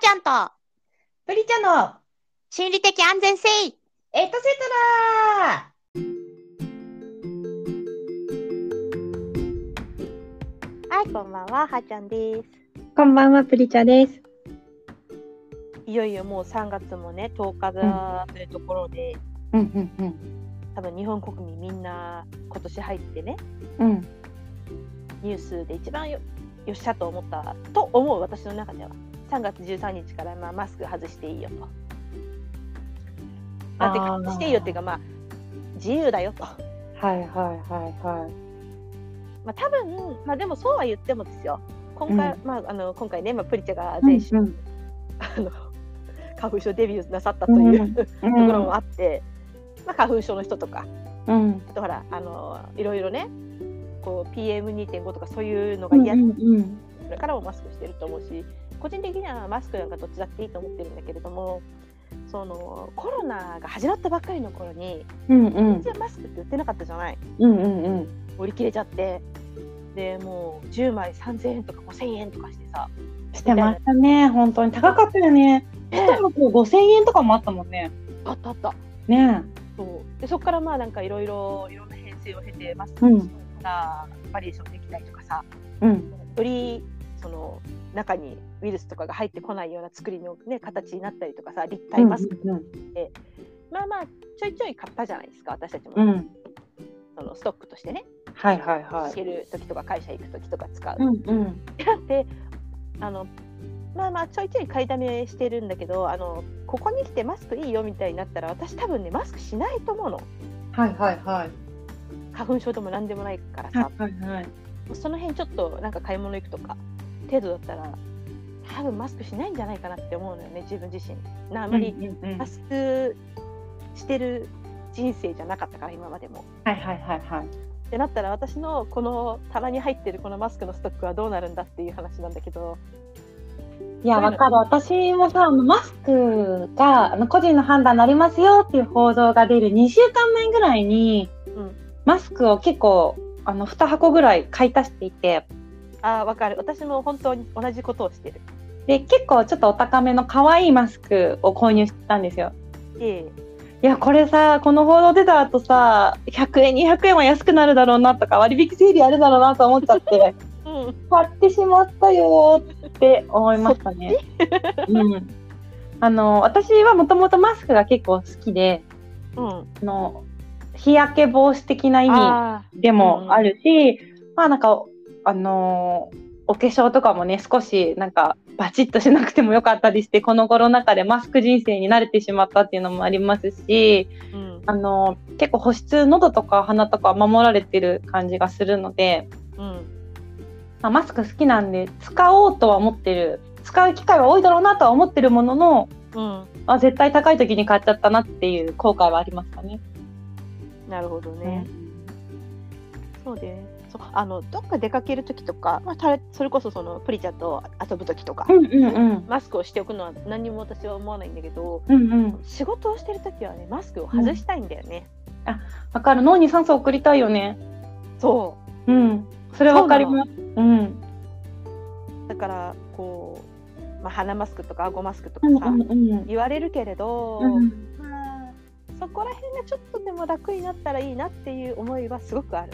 ちゃんとプリちゃんの心理的安全性エトセトラはい、こんばんは、はーちゃんです。こんばんは、プリちゃんです。いよいよもう3月もね、10日だというところで、うんうんうん。多分日本国民みんな今年入ってね、うん。ニュースで一番よよっしゃと思ったと思う私の中では、3月13日からまあマスク外していいよと。だってあー外していいよっていうか、まあ、自由だよと。はいはいはいはい。まあ、多分、まあ、でもそうは言ってもですよ。今回、うまあ、あの今回ね、まあ、プリチャが全身、うんあの 花粉症デビューなさったという、うんところもあって、まあ、花粉症の人とかうん。あとほらあのいろいろねこう PM2.5 とかそういうのが嫌だ、うんうんそれからもマスクしてると思うし個人的にはマスクなんかどっちだっていいと思ってるんだけれどもそのコロナが始まったばっかりの頃にうんうん。全然マスクって売ってなかったじゃない？うんうんうん。売り切れちゃって。でもう10枚3000円とか5000円とかしてさ。してましたね、本当に高かったよね。ね。一箱五千円とかもあったもんね。あったあった。ね。そう。でそこからまあなんかいろいろいろんな編成を経てマスクうん。がバリエーションできたりとかさ、うん。よりその中にウイルスとかが入ってこないような作りの、ね、形になったりとかさ立体マスク、うんまあまあちょいちょい買ったじゃないですか私たちも、うんうん。そのストックとしてねはいはいはい。る時とか会社行く時とか使う。うんうん。であのまあまあちょいちょい買いだめしてるんだけどあのここに来てマスクいいよみたいになったら私多分ねマスクしないと思うのはいはいはい。花粉症でも何でもないからさ、はいはいはい。その辺ちょっとなんか買い物行くとか程度だったら多分マスクしないんじゃないかなって思うのよね自分自身なあまりマスクしてる人生じゃなかったから今までも。はいはいはいはい。ってなったら私のこの棚に入ってるこのマスクのストックはどうなるんだっていう話なんだけどいや、わかる。私もさ、あのマスクがあの個人の判断になりますよっていう報道が出る2週間前ぐらいに、うんマスクを結構あの2箱ぐらい買い足していて、ああ分かる私も本当に同じことをしてる。で、結構ちょっとお高めの可愛いマスクを購入したんですよ。えいや、これさ、この報道出た後さ、100円、200円は安くなるだろうなとか、割引セールあるだろうなと思っちゃって、えうん買ってしまったよーって思いましたね。うん。あの、私はもともとマスクが結構好きで、うん、あの日焼け防止的な意味あでもあるし、まあなんかあのーお化粧とかもね少しなんかバチッとしなくてもよかったりしてこのコロナ禍でマスク人生に慣れてしまったっていうのもありますし、ーうんあのー結構保湿喉とか鼻とか守られてる感じがするので、うんまあ、マスク好きなんで使おうとは思ってる使う機会は多いだろうなとは思ってるものの、うんまあ、絶対高い時に買っちゃったなっていう後悔はありましたね。なるほどね。そうでそうあのどっか出かける時とか、まあ、たそれこそそのプリちゃんと遊ぶ時とか、うんうんうんマスクをしておくのは何にも私は思わないんだけどうんうん仕事をしてる時はねマスクを外したいんだよね。わかる脳に酸素送りたいよね。そうん。それわかります。うん。うだからこう、まあ、鼻マスクとか顎マスクとかさ、うんうんうん。言われるけれど、うんまあ、そこら辺がちょっとでも楽になったらいいなっていう思いはすごくある。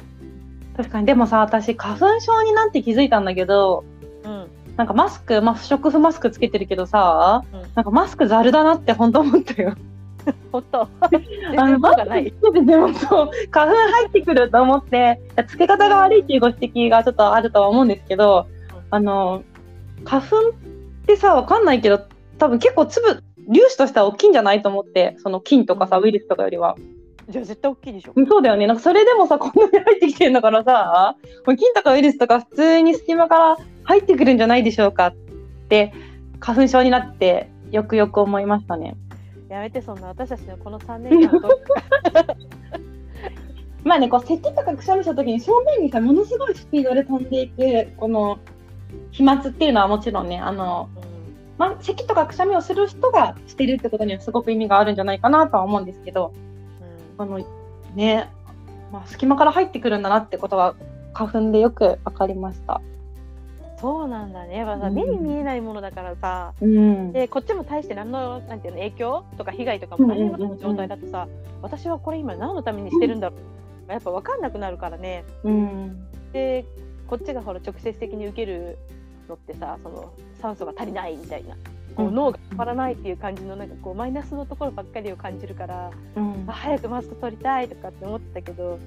確かにでもさ私花粉症になって気づいたんだけどうんなんかマスクまあ不織布マスクつけてるけどさ、うんなんかマスクザルだなって本当思ったよ。本当？全 あの。マスクつけててもそう花粉入ってくると思ってつけ方が悪いっていうご指摘がちょっとあるとは思うんですけどあの花粉ってさわかんないけど多分結構粒粒子としては大きいんじゃないと思ってその菌とかさウイルスとかよりは。じゃあ絶対大きいでしょ。そうだよね。なんかそれでもさ、こんなに入ってきてるんだからさ、菌とかウイルスとか普通に隙間から入ってくるんじゃないでしょうかって、花粉症になってよくよく思いましたね。やめてそんな私たちのこの3年間と まあね、こう、咳とかくしゃみした時に正面にさ、ものすごいスピードで飛んでいく、この飛沫っていうのはもちろんね、あの、まあ、咳とかくしゃみをする人がしてるってことにはすごく意味があるんじゃないかなとは思うんですけど、あの、ね、まあ、隙間から入ってくるんだなってことは、花粉でよくわかりました。そうなんだね。やっぱさ、うん。目に見えないものだからさ。うん。でこっちも対して何のなんていうの影響？とか被害とかもない状態だとさ、私はこれ今何のためにしてるんだろう？やっぱ分かんなくなるからね。うん。でこっちがほら直接的に受けるのってさその酸素が足りないみたいなこううん脳が止まらないっていう感じのなんかこうマイナスのところばっかりを感じるからうん。あ早くマスク取りたいとかって思ってたけど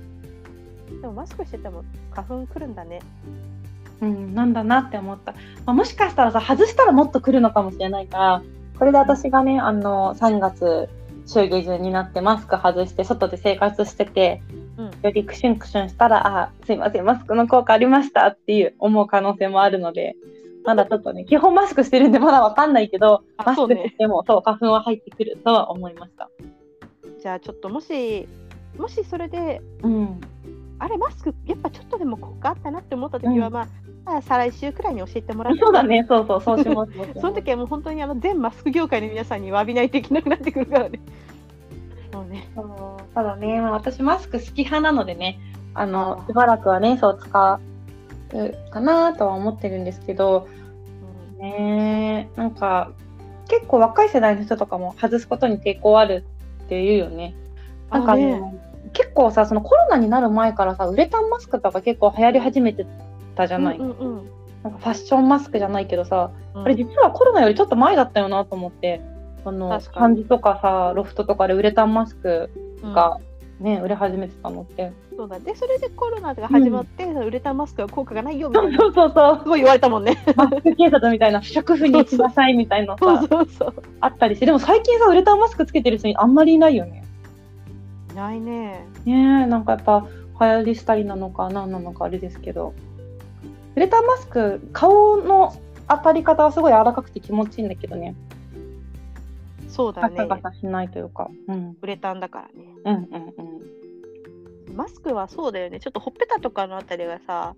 でもマスクしてても花粉くるんだね。うん、なんだなって思った、まあ、もしかしたらさ外したらもっと来るのかもしれないからこれで私がねあの3月週下旬になってマスク外して外で生活しててうん。よりクシュンクシュンしたらあすいませんマスクの効果ありましたっていう思う可能性もあるのでまだちょっとね基本マスクしてるんでまだわかんないけどマスクしてもそう花粉は入ってくるとは思いました。じゃあちょっともしもしそれでうん。あれマスクやっぱちょっとでも効果あったなって思った時は、うん。まあ、まあ再来週くらいに教えてもらって。そうだね、そうそう、そうします。その時はもう本当にあの全マスク業界の皆さんに詫びないといけなくなってくるからね。もうね。そうただね、まあ私マスク好き派なのでね、ああのー。しばらくはね、そう使うかなとは思ってるんですけど、ねなんか結構若い世代の人とかも外すことに抵抗あるっていうよね。なんかね結構さ、そのコロナになる前からさ、ウレタンマスクとか結構流行り始めてたじゃない。うんうんうん。なんかファッションマスクじゃないけどさ、うん。あれ実はコロナよりちょっと前だったよなと思って、あの漢字とかさ、ロフトとかでウレタンマスクうん。がね、売れ始めてたのって。そうだでそれでコロナが始まって、ウレタンマスクは効果がないよみたそいうなそうそうそう。すごい言われたもんね。マスク警察みたいな 不織布にしなさいみたいなのそうさ、そうそう。あったりして、でも最近さ、ウレタンマスクつけてる人あんまりいないよね。ないね。ねえ、なんかやっぱ流行りしたりなのか何なのかあれですけど。ウレタンマスク、顔の当たり方はすごい柔らかくて気持ちいいんだけどね。そうだねガサ。ガサしないというか。うん。ウレタンだからね。うんうんうん。マスクはそうだよね。ちょっとほっぺたとかのあたりがさ、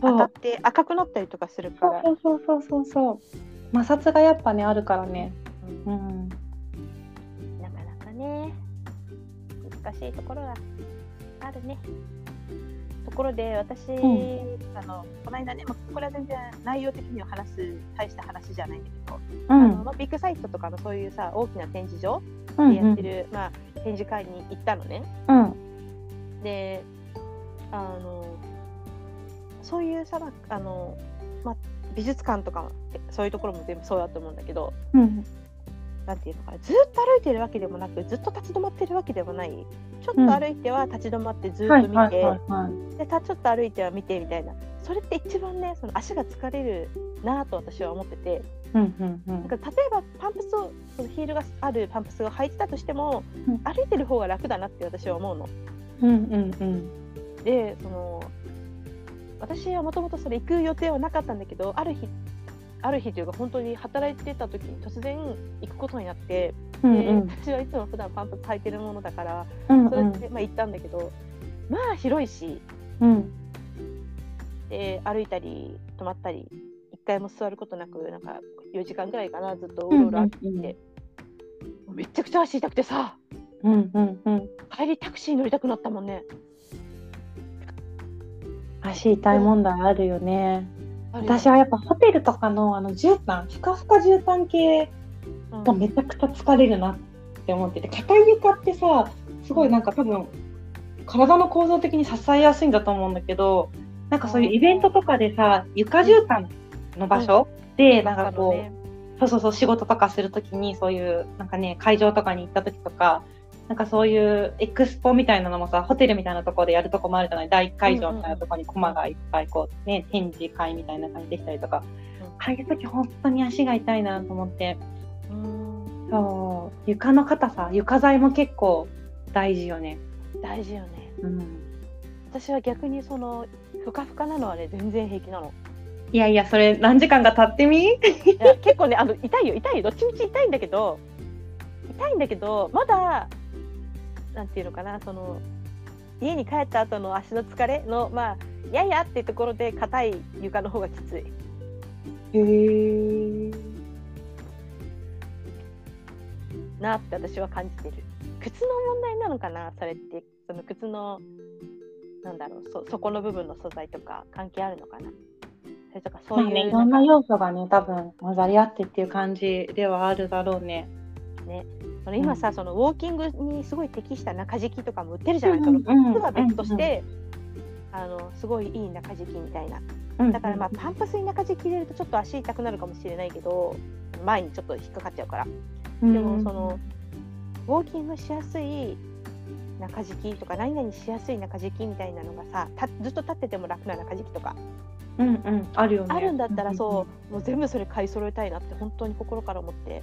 当たって赤くなったりとかするから。そうそうそうそうそう。摩擦がやっぱね、あるからね。うんうん。なかなかね、難しいところがあるね。ところで、私、んあのこの間ね、まあこれは全然内容的には話す、大した話じゃないんだけど、うんあのまあ、ビッグサイトとかのそういうさ、大きな展示場うんでやってる、まあ、展示会に行ったのね。うん。で、あの、そういうさ、まああのまあ、美術館とかそういうところも全部そうだと思うんだけど、うん。なんていうのかなずっと歩いてるわけでもなくずっと立ち止まってるわけでもない。ちょっと歩いては立ち止まってずっと見て。でたちょっと歩いては見てみたいな。それって一番ねその足が疲れるなと私は思ってて。うんうんうん。なんか例えばパンプスをそのヒールがあるパンプスを履いてたとしても、うん。歩いてる方が楽だなって私は思うの。うんうんうん。でその私はもともとそれ行く予定はなかったんだけどある日ある日というか本当に働いてた時に突然行くことになって、でうんうん。私はいつも普段パンプス履いてるものだからうんそれで、まあ、行ったんだけどまあ広いしうん。で歩いたり止まったり一回も座ることなくなんか4時間ぐらいかなずっとうろうろ歩いて、うんうんうんめちゃくちゃ足痛くてさうんうんうん。帰りタクシー乗りたくなったもんね。足痛い問題あるよね。私はやっぱホテルとかのあの絨毯、ふかふか絨毯系うん。がめちゃくちゃ疲れるなって思ってて、硬い床ってさ、すごいなんか多分体の構造的に支えやすいんだと思うんだけど、なんかそういうイベントとかでさ、床絨毯の場所でなんかこう、ね。そうそうそう仕事とかするときにそういうなんかね会場とかに行ったときとかなんかそういうエクスポみたいなのもさホテルみたいなところでやるとこもあるじゃない？大会場みたいなところにコマがいっぱいこうね展示会みたいな感じできたりとか、うん。ああいう時本当に足が痛いなと思って。うん。そう。床の硬さ床材も結構大事よね。大事よね。うん。私は逆にそのふかふかなのはね全然平気なの。いやいやそれ何時間か経ってみ？結構ねあの痛いよ痛いよ。どっちみち痛いんだけど痛いんだけどまだなんていうのかなその家に帰った後の足の疲れのまあややっていうところで硬い床の方がきつい。へえなって私は感じてる。靴の問題なのかなそれって。その靴のなんだろうそそこの部分の素材とか関係あるのかな。それとかそそうういうね、いろんな要素がね、多分混ざり合ってっていう感じではあるだろうね。その今さ、うん。そのウォーキングにすごい適した中敷きとかも売ってるじゃない、うんそのうは別として、あのすごいいい中敷きみたいな。うんだからまあパンプスに中敷き入れるとちょっと足痛くなるかもしれないけど前にちょっと引っかかっちゃうから。うんでもそのウォーキングしやすい中敷きとか何々しやすい中敷きみたいなのがさたずっと立ってても楽な中敷きとか。うんうん、あるよね。あるんだったらそうもう全部それ買い揃えたいなって本当に心から思って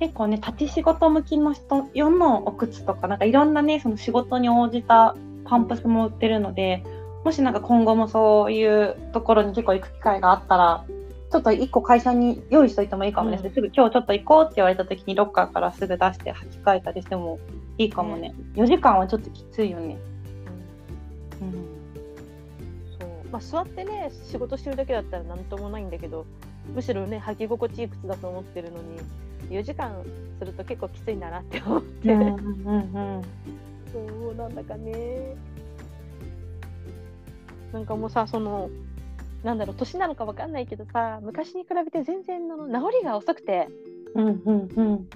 結構ね、立ち仕事向きの人用のお靴とか、なんかいろんなね、その仕事に応じたパンプスも売ってるので、もしなんか今後もそういうところに結構行く機会があったら、ちょっと一個会社に用意しといてもいいかもね。うんすぐ今日ちょっと行こうって言われた時にロッカーからすぐ出して履き替えたりしてもいいかもね。4時間はちょっときついよね。うん。そうまあ座ってね仕事してるだけだったら何ともないんだけどむしろね履き心地いい靴だと思ってるのに4時間すると結構きついんだなって思って、うんうんうんそうなんだかね。なんかもうさそのなんだろう年なのかわかんないけどさ昔に比べて全然あの治りが遅くて、うんうんうん。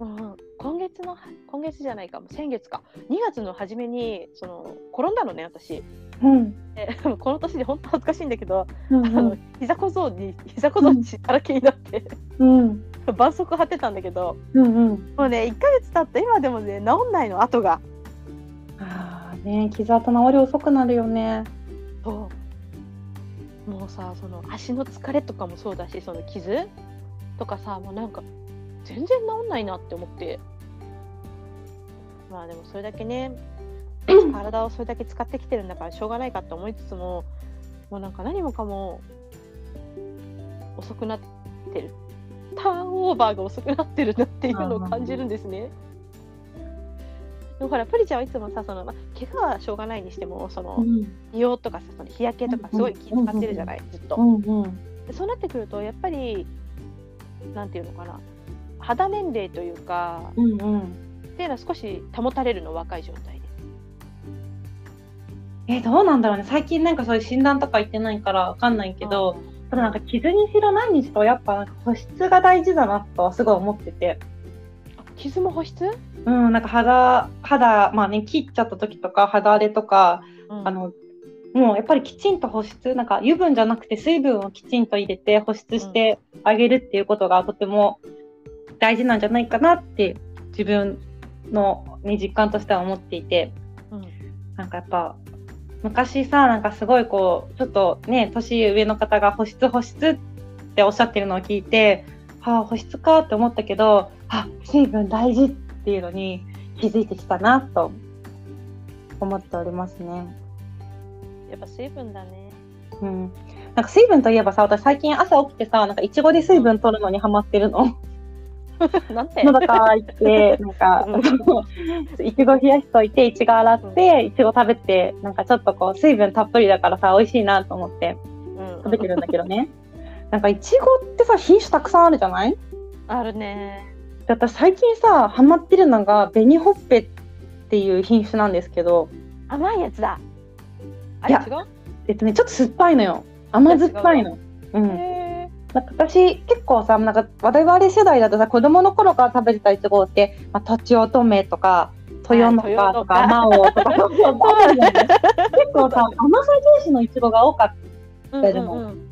うん、今月の今月じゃないかも先月か。2月の初めにその転んだのね私。うん。で この年で本当恥ずかしいんだけど、うんあの膝小僧に膝小僧に血だらけになって、うん絆創膏貼ってたんだけど。うんうん。もうね1ヶ月経って今でもね治んないの跡が。ああね傷跡治り遅くなるよね。そう。もうさその足の疲れとかもそうだしその傷とかさもうなんか全然治んないなって思って。まあでもそれだけね 体をそれだけ使ってきてるんだからしょうがないかって思いつつももうなんか何もかも遅くなってるターンオーバーが遅くなってるなっていうのを感じるんですね。でもほらプリちゃんはいつもさその、まあ、怪我はしょうがないにしてもそのん美容とかさその日焼けとかすごい気遣ってるじゃないずっと。そうなってくるとやっぱりなんていうのかな肌年齢というかうんうん。っていうのは少し保たれるの若い状態で。えどうなんだろうね最近なんかそういう診断とか言ってないからわかんないけど、ただなんか傷にしろ何にしろやっぱなんか保湿が大事だなとはすごい思ってて。あ傷も保湿、うん、なんか肌、肌、まあね、切っちゃった時とか、肌荒れとか、うん。あの、もうやっぱりきちんと保湿、なんか油分じゃなくて水分をきちんと入れて保湿してあげるっていうことがとても大事なんじゃないかなって自分の、ね、実感としては思っていて、うん。なんかやっぱ昔さ、なんかすごいこう、ちょっとね、年上の方が保湿保湿っておっしゃってるのを聞いて、はあ、保湿かって思ったけど、あ、水分大事っていうのに気づいてきたなと思っておりますね。やっぱ水分だね。うん。なんか水分といえばさ、私最近朝起きてさ、なんかいちごで水分取るのにハマってるの。なんて喉乾いて、なんか、いちご冷やしといて、いちご洗って、いちご食べて、なんかちょっとこう水分たっぷりだからさ、美味しいなと思ってうん食べてるんだけどね。なんかいちごってさ、品種たくさんあるじゃない？あるね。で私最近さ、ハマってるのが、紅ほっぺっていう品種なんですけど、甘いやつだ。あれ違う？えっとね、ちょっと酸っぱいのよ。甘酸っぱいの。うん。へなんか私結構さなんか我々世代だとさ子供の頃から食べてたいちごって、まあ、とちおとめとか豊のかとかはい あまおうとか結構さ甘さ重視のいちごが多かっー大丈夫うんうんうん。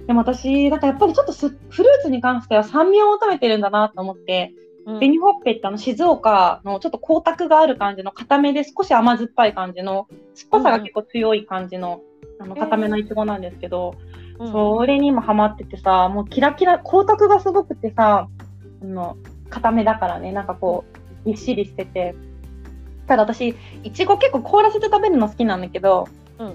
たでも私なんかやっぱりちょっとすフルーツに関しては酸味を求めてるんだなと思って、うん。紅ほっぺってあの静岡のちょっと光沢がある感じの固めで少し甘酸っぱい感じの酸っぱさが結構強い感じの,、あの固めのいちごなんですけど、うん。それに今ハマっててさ、もうキラキラ、光沢がすごくてさ、あの、固めだからね、なんかこう、ぎっしりしてて。ただ私、いちご結構凍らせて食べるの好きなんだけど、うん。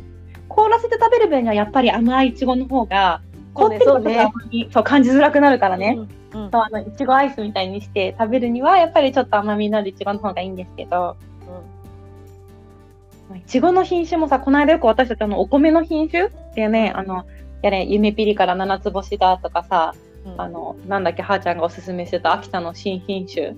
凍らせて食べる分にはやっぱり甘いいちごの方が、凍ってることそうねがあんまりそう感じづらくなるからね。うんうん。そうあのいちごアイスみたいにして食べるにはやっぱりちょっと甘みのあるいちごの方がいいんですけど、いちごの品種もさ、この間よく私たちあのお米の品種でね、あの、やれ、夢ピリから七つ星だとかさ、うんあの、なんだっけ、はーちゃんがおすすめしてた秋田の新品種。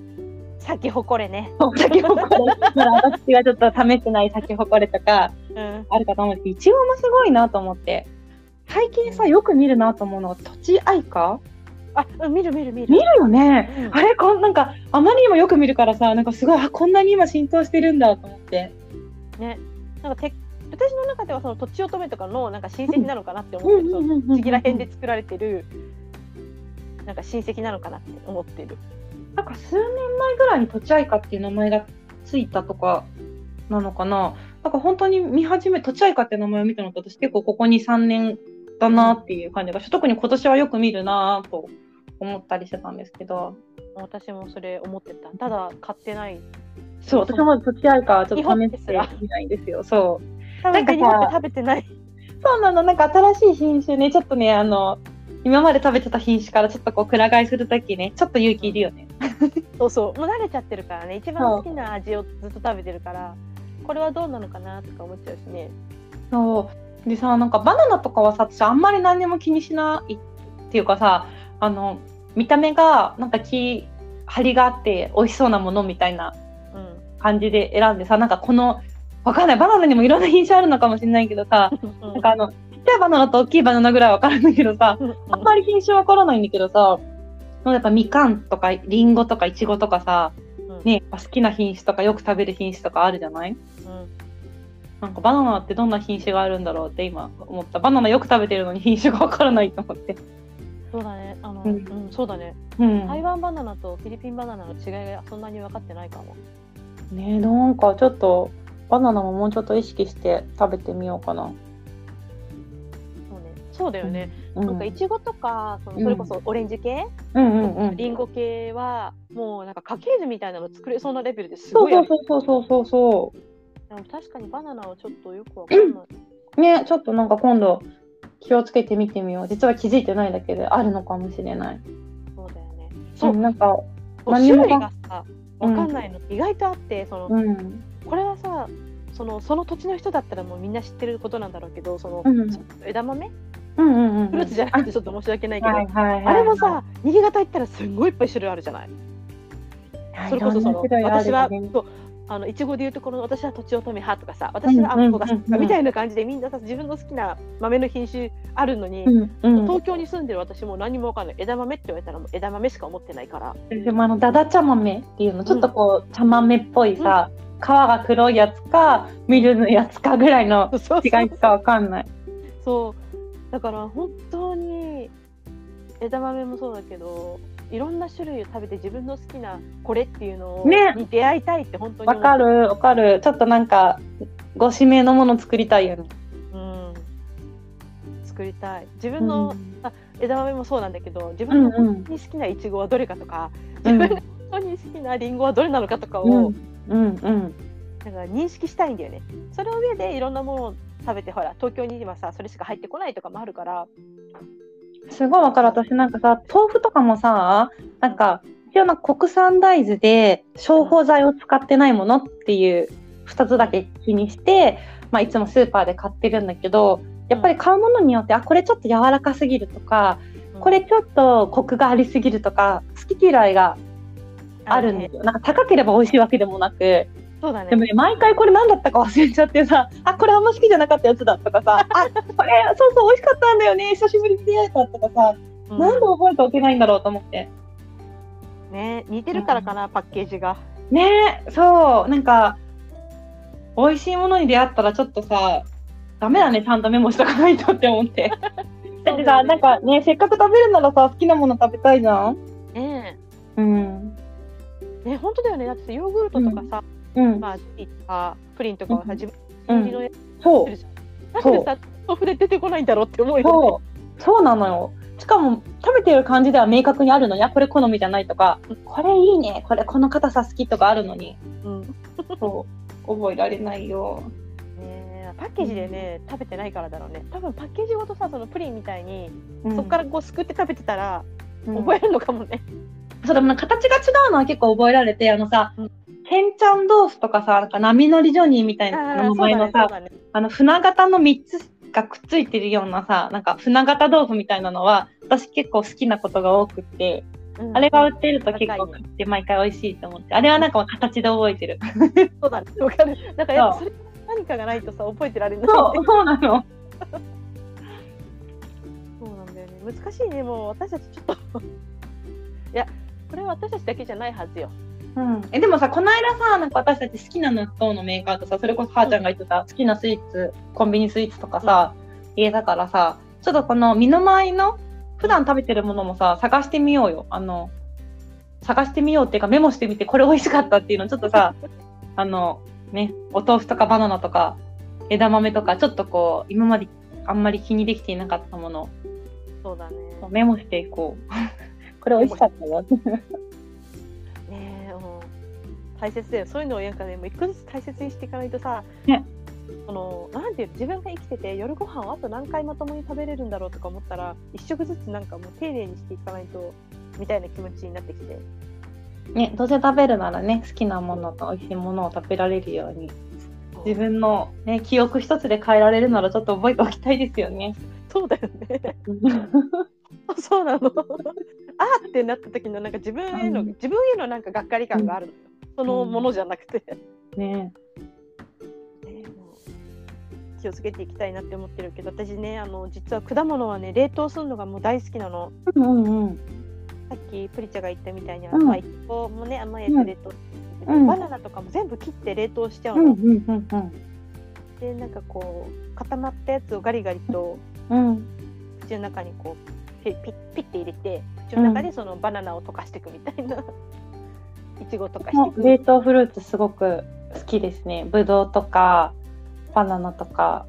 咲き誇れね。咲き誇れ。まだ私がちょっと試してない咲き誇れとかうんあるかと思うんですけど、いちごもすごいなと思って。最近さ、よく見るなと思うのが、土地愛花？あ、うん見る見る見る。見るよね。うんあれこんなんか、あまりにもよく見るからさ、なんかすごい、あ、こんなに今浸透してるんだと思って。ね。なんかて私の中ではその土地乙女とかのなんか親戚なのかなって思ってる。そのちぎら辺で作られてるなんか親戚なのかなって思ってる。なんか数年前ぐらいに土地愛花っていう名前がついたとかなのかな。なんか本当に見始め、土地愛花って名前を見たのと私結構ここ2、3年だなっていう感じが特に今年はよく見るなと思ったりしてたんですけど。私もそれ思ってた。ただ買ってない。そう、私もまだ土地愛花はちょっと試してみないんですよ。そう。なんかさ日本で食べてない。そうなの、なんか新しい品種ね、ちょっとね、あの、今まで食べてた品種からちょっとこう、くら替えするときね、ちょっと勇気いるよね。そうそう。もう慣れちゃってるからね。一番好きな味をずっと食べてるから。これはどうなのかなとか思っちゃうしね。そう。でさ、なんかバナナとかはさ、私あんまり何にも気にしないっていうかさ、あの、見た目がなんか木、張りがあって美味しそうなものみたいなうん。感じで選んでさ、なんかこの、わかんない、バナナにもいろんな品種あるのかもしれないけどさ、なんかあの、ちっちゃいバナナと大きいバナナぐらいわかるんだけどさ、うんあんまり品種わからないんだけどさ、やっぱみかんとかりんごとかいちごとかさ、うんね、好きな品種とかよく食べる品種とかあるじゃない？うんなんかバナナってどんな品種があるんだろうって今思った。バナナよく食べてるのに品種がわからないと思って。そうだね。あの、ううんん、そうだね。うん。台湾バナナとフィリピンバナナの違いがそんなに分かってないかも。ねなんかちょっとバナナももうちょっと意識して食べてみようかな。そうね。そうだよね。うん。なんかいちごとか、そのうんそれこそオレンジ系、うんうんうん。リンゴ系はもうなんか家系図みたいなの作れそうなレベルですそうごい。そうそうそうそうそでも確かにバナナはちょっとよくわかんない。う。ねちょっとなんか今度気をつけてみてみよう。実は気づいてないだけであるのかもしれない。そうだよね。そうう、んなんか、何も種類がさ、わかんないの、意外とあって、その、うん。これはさ、そのその土地の人だったらもうみんな知ってることなんだろうけど、その、うん。枝豆？うんうんうん。フルーツじゃなくてちょっと申し訳ないけど、はいはいはい。あれもさ、新潟行ったらすんごいいっぱい種類あるじゃない？はい、それこそその私はそうあのいちごでいうところの私はとちおとめ派とかさ私はあんこが好きとうんうんうんうんかみたいな感じでみんなさ自分の好きな豆の品種あるのに、うんうん、東京に住んでる私も何もわかんない。枝豆って言われたらもう枝豆しか思ってないから。でもあのダダ茶豆っていうのちょっとこう、茶豆っぽいさ、皮が黒いやつか緑のやつかぐらいの違いしかわかんない。そう。だから本当に枝豆もそうだけどいろんな種類を食べて自分の好きなこれっていうのに出会いたいって本当にわかるわかる。ちょっとなんかご指名のもの作りたいよね。うん、作りたい。自分の、枝豆もそうなんだけど自分のうんうん。本当に好きなイチゴはどれかとか、うん。自分の本当に好きなリンゴはどれなのかとかを、うんうんうんなんか認識したいんだよね。それを上でいろんなものを食べてほら東京にはさそれしか入ってこないとかもあるからすごいわかる。私なんかさ、豆腐とかもさ、なんか、一応な国産大豆で消泡剤を使ってないものっていう2つだけ気にして、まあ、いつもスーパーで買ってるんだけど、やっぱり買うものによって、あ、これちょっと柔らかすぎるとか、これちょっとコクがありすぎるとか、好き嫌いがあるんですよ。なんか高ければ美味しいわけでもなく、そうだねでもね、毎回これ何だったか忘れちゃってさ、あ、これあんま好きじゃなかったやつだとかさ、あ、これ、そうそう、美味しかったんだよね、久しぶりに出会えたとかさ、うんなんで覚えておけないんだろうと思って。ね似てるからかな、パッケージが。ねえ、そう、なんか、美味しいものに出会ったらちょっとさ、ダメだね、ちゃんとメモしとかないとって思って。だってさ、なんかね、せっかく食べるならさ、好きなもの食べたいじゃんね本当だよねだってヨーグルトとかさ、うん。まあティーとかプリンとかはさ、うん自分うん入りのやつ作る。じゃん。なんでさ豆腐で出てこないんだろうって思うよね。そう。なのよ。しかも、食べてる感じでは明確にあるの？に、あ、これ好みじゃないとか、これいいね、これこの硬さ好きとかあるのに、うんそう、覚えられないよ。ねえパッケージでね食べてないからだろうね多分パッケージごとさそのプリンみたいに、そこからこうすくって食べてたらうん覚えるのかもね。そうでも形が違うのは結構覚えられて、あのさ、うんケンちゃん豆腐とかさ、なんか波乗りジョニーみたいな名前のさ、だねそうだね。あの船型の3つがくっついてるようなさ、なんか船型豆腐みたいなのは、私結構好きなことが多くって、うんあれが売ってると結構買って毎回美味しいと思って、あれはなんか形で覚えてる。そうだね。わかる。なんかやっぱそれ何かがないとさ覚えてられない。そう、そうなの。難しいねもう私たちちょっと いやこれは私たちだけじゃないはずよ。うん、えでもさこの間さなんか私たち好きな納豆のメーカーとさそれこそはーちゃんが言ってた好きなスイーツコンビニスイーツとかさ、言えたからさちょっとこの身の回りの普段食べてるものもさ探してみようよ。あの探してみようっていうかメモしてみてこれ美味しかったっていうのちょっとさ あのねお豆腐とかバナナとか枝豆とかちょっとこう今まであんまり気にできていなかったものそうだね。をメモしていこうこれ美味しかったよ ね大切だよ。そういうのをなんかねもう一個ずつ大切にしていかないとさ、ね。そのなんていうの自分が生きてて夜ご飯をあと何回まともに食べれるんだろうとか思ったら一食ずつなんかもう丁寧にしていかないとみたいな気持ちになってきて。ねどうせ食べるならね好きなものと美味しいものを食べられるように自分の、ね、記憶一つで変えられるならちょっと覚えておきたいですよね。そうだよね。あ そうなのあーってなった時のなんか自分への、うん。自分へのなんかがっかり感があるのよ。そのものじゃなくて、ね。気をつけていきたいなって思ってるけど私ねあの実は果物はね冷凍するのがもう大好きなの。うんうんうん。さっきプリチャが言ったみたいに、うん。まあいちごもね甘いやつ冷凍うん。バナナとかも全部切って冷凍しちゃうの、うんうんうんでなんかこう固まったやつをガリガリとうん。口の中にこうピッピッピッて入れて口の中でそのバナナを溶かしていくみたいな、いちごとかして冷凍フルーツすごく好きですね。ぶどうとかバナナとか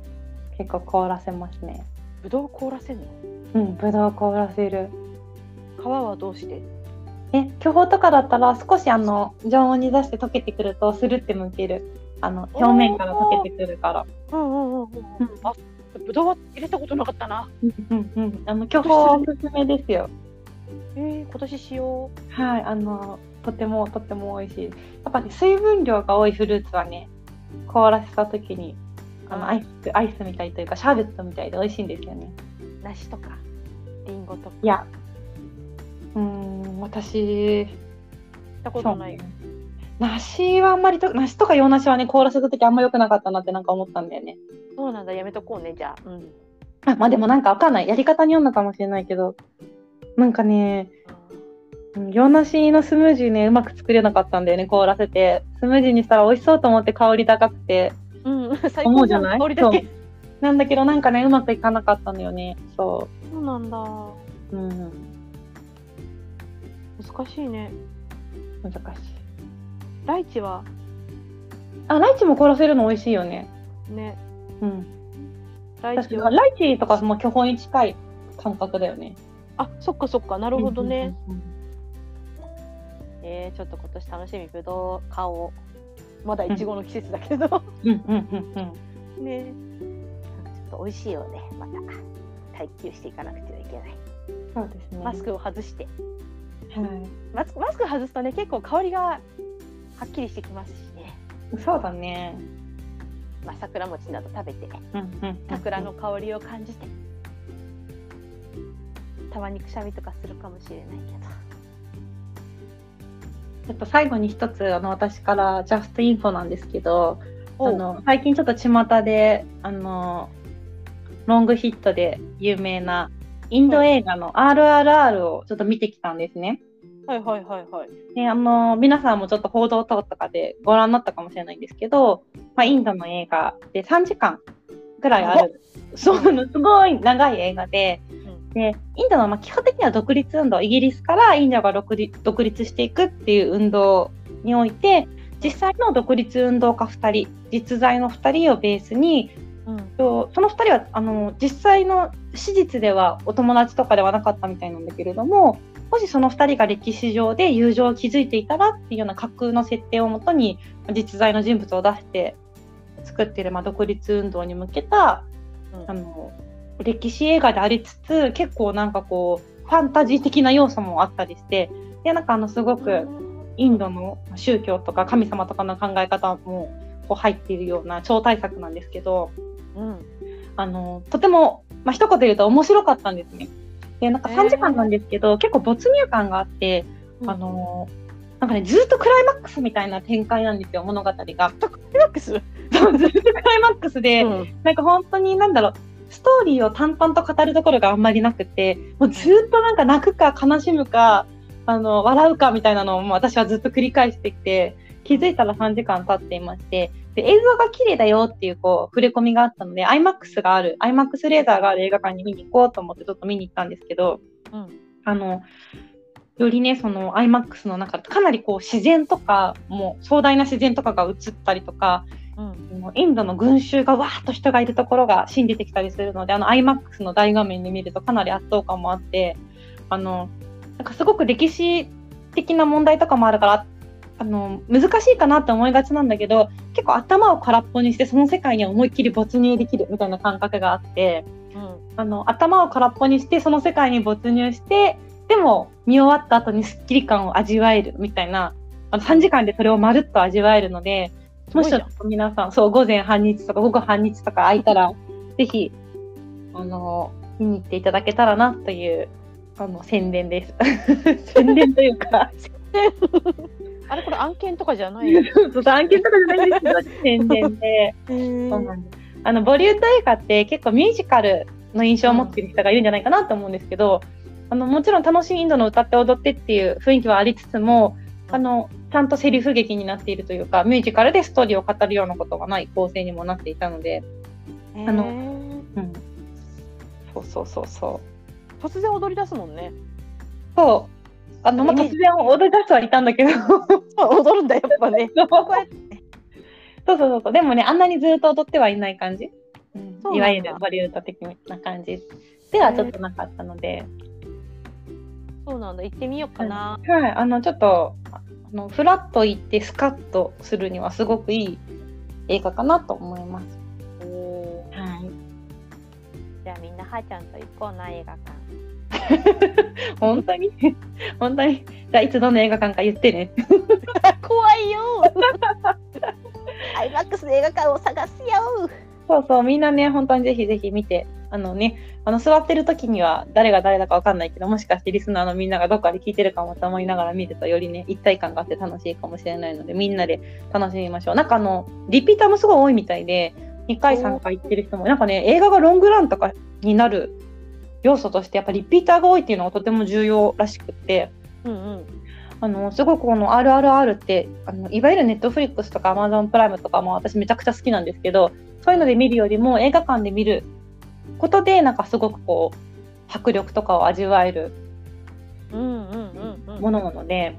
結構凍らせますね。ぶどう凍らせるの？うん、ぶどう凍らせる。皮はどうして？え、巨峰とかだったら少しあの常温に出して溶けてくるとスルって剥ける。あの表面から溶けてくるから。うんうんうんうん、あぶどうは入れたことなかったなうんうんうん。あの巨峰おすすめですよ。えー、今年しよはい、あのとてもとても美味しい。やっぱね水分量が多いフルーツはね凍らせた時にあのアイスアイスみたいというかシャーベットみたいで美味しいんですよね。う梨とかりんごとか。いや、うーん私行ったことない。よ、梨はあんまりと梨とか洋梨はね凍らせた時あんま良くなかったなってなんか思ったんだよね。そうなんだやめとこうねじゃあ。うん。あまあでもなんかわかんない。やり方によるのかもしれないけどなんかねうん洋梨のスムージーねうまく作れなかったんだよね凍らせて。スムージーにしたら美味しそうと思って香り高くて。うん、最思高じゃうじゃない？ん香りだけ。なんだけどなんかねうまくいかなかったのよね。そそうなんだ。う、うん、難しいね。難しい。ライチは？あライチも凍らせるの美味しいよね。ね。うん。ライ確チライチとかも巨峰に近い感覚だよねあそっかそっか。なるほどね、うんうんえー、ちょっと今年楽しみぶどう買おう。まだいちごの季節だけど、うんうんうんうん。ね。ちょっと美味しいようでまた耐久していかなくてはいけない。そうですね。マスクを外して。はい。マスクマスク外すとね結構香りがはっきりしてきますしね、そうだね。まあ、桜餅など食べて。うんうん。桜の香りを感じてたまにくしゃみとかするかもしれないけちょっと最後に一つあの私からジャストインフォなんですけど、どあの最近ちょっと巷であのロングヒットで有名なインド映画の RRR をちょっと見てきたんですね。はいはいはいはい。であの皆さんもちょっと報道等とかでご覧になったかもしれないんですけど、まあ、インドの映画で3時間ぐらいある。そうすごい長い映画でうんでインドのまあ基本的には独立運動イギリスからインドが独立していくっていう運動において実際の独立運動家2人実在の2人をベースにうん。とその2人はあの実際の史実ではお友達とかではなかったみたいなんだけれどももしその2人が歴史上で友情を築いていたらっていうような架空の設定をもとに実在の人物を出して作っている、まあ、独立運動に向けたうん。あの歴史映画でありつつ結構なんかこうファンタジー的な要素もあったりしてでなんかあのすごくインドの宗教とか神様とかの考え方もこう入っているような超大作なんですけどうん。あのとても、まあ一言で言うと面白かったんですね。でなんかへー。3時間なんですけど、結構没入感があって、うん。あのなんかねずっとクライマックスみたいな展開なんですよ物語が。クライマックス、ずっとクライマックスで、うん。なんか本当になんだろうストーリーを淡々と語るところがあんまりなくてもうずっとなんか泣くか悲しむかあの笑うかみたいなのをもう私はずっと繰り返してきて気づいたら3時間経っていましてで映像が綺麗だよっていうこう触れ込みがあったので IMAX がある IMAX レーザーがある映画館に見に行こうと思ってちょっと見に行ったんですけど、うん、あのよりねその IMAX の中かなりこう自然とかもう壮大な自然とかが映ったりとか、うん、インドの群衆がわーっと人がいるところがシーン出てきたりするのであの IMAX の大画面で見るとかなり圧倒感もあってあのなんかすごく歴史的な問題とかもあるからあの難しいかなって思いがちなんだけど結構頭を空っぽにしてその世界に思いっきり没入できるみたいな感覚があって、うん、あの頭を空っぽにしてその世界に没入してでも見終わった後にスッキリ感を味わえるみたいなあの3時間でそれをまるっと味わえるのでもし皆さん。そう午前半日とか午後半日とか空いたらぜひあの見に行っていただけたらなというあの宣伝です。宣伝というか。あれこれ案件とかじゃない案件とかじゃないんですけど宣伝で。そうなんです。あのボリュード映画って結構ミュージカルの印象を持っている人がいるんじゃないかなと思うんですけど、あのもちろん楽しいインドの歌って踊ってっていう雰囲気はありつつも、あのちゃんとセリフ劇になっているというかミュージカルでストーリーを語るようなことがない構成にもなっていたので、あの、うん、そうそうそうそう。突然踊り出すもんね。そう。あの、まあ、突然踊り出すはいたんだけど。踊るんだ、やっぱね。そうそうそうそう。でもね、あんなにずっと踊ってはいない感じ。うん、いわゆるボリュード的な感じではちょっとなかったので。そうなんだ、行ってみようかな。はい、あの、ちょっと、あのフラッと行ってスカッとするにはすごくいい映画かなと思います。はい。じゃあみんなはーちゃんと行こうな映画館。本当に？本当に？じゃあいつどの映画館か言ってね 怖いよアイマックスの映画館を探すよそうそうみんなね本当にぜひぜひ見てあのねあの座ってる時には誰が誰だか分かんないけどもしかしてリスナーのみんながどっかで聞いてるかもと思いながら見るとよりね一体感があって楽しいかもしれないのでみんなで楽しみましょう。なんかあのリピーターもすごい多いみたいで2回3回行ってる人もなんかね映画がロングランとかになる要素としてやっぱリピーターが多いっていうのがとても重要らしくて、うんうん、あのすごくこの RRR ってあのいわゆるネットフリックスとかアマゾンプライムとかも私めちゃくちゃ好きなんですけどそういうので見るよりも映画館で見ることでなんかすごくこう迫力とかを味わえるものなので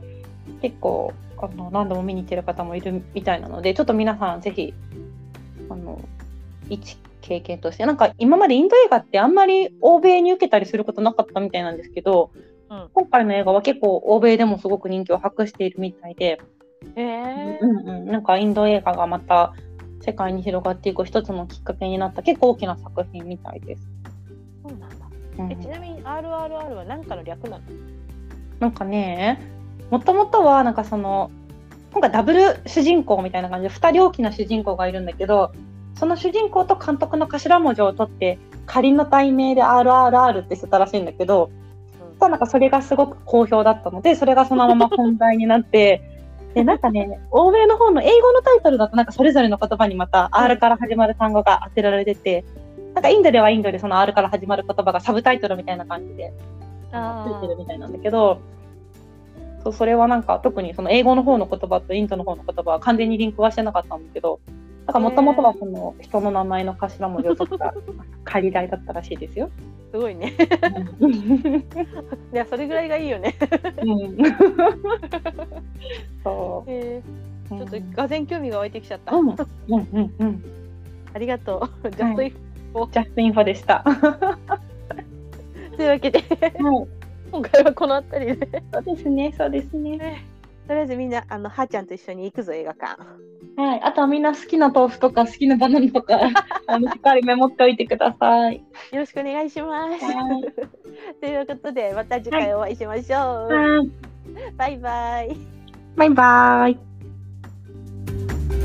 結構あの何度も見に行ってる方もいるみたいなのでちょっと皆さんぜひあの一経験としてなんか今までインド映画ってあんまり欧米に受けたりすることなかったみたいなんですけど、うん、今回の映画は結構欧米でもすごく人気を博しているみたいで、えー、うんうん、なんかインド映画がまた世界に広がっていく一つのきっかけになった結構大きな作品みたいです。そうなんだ、うん、えちなみに RRR は何かの略なの？なんかねもともとはなんかその今回ダブル主人公みたいな感じで2人大きな主人公がいるんだけどその主人公と監督の頭文字を取って仮の題名で RRR ってしてたらしいんだけど、うん、なんかそれがすごく好評だったのでそれがそのまま本題になってでなんかね欧米の方の英語のタイトルだとなんかそれぞれの言葉にまた R から始まる単語が当てられててなんかインドではインドでその R から始まる言葉がサブタイトルみたいな感じでついてるみたいなんだけどそうそれはなんか特にその英語の方の言葉とインドの方の言葉は完全にリンクはしてなかったんだけどなんかもともとはその人の名前の頭文字を取った仮題だったらしいですよ。すごいね。いやそれぐらいがいいよね。うん、そう。えー、ちょっとがぜ興味が湧いてきちゃった。うんうんうんうん。ありがとう。 Just info。Just info でした。というわけで、はい、今回はこの辺りで。そうですね、そうですね。とりあえずみんなあのはーちゃんと一緒に行くぞ映画館。はい、あとはみんな好きな豆腐とか好きなバナナとか あのしっかりメモっておいてください。よろしくお願いします。ということでまた次回お会いしましょう。はい、バイバイ。バイバイ。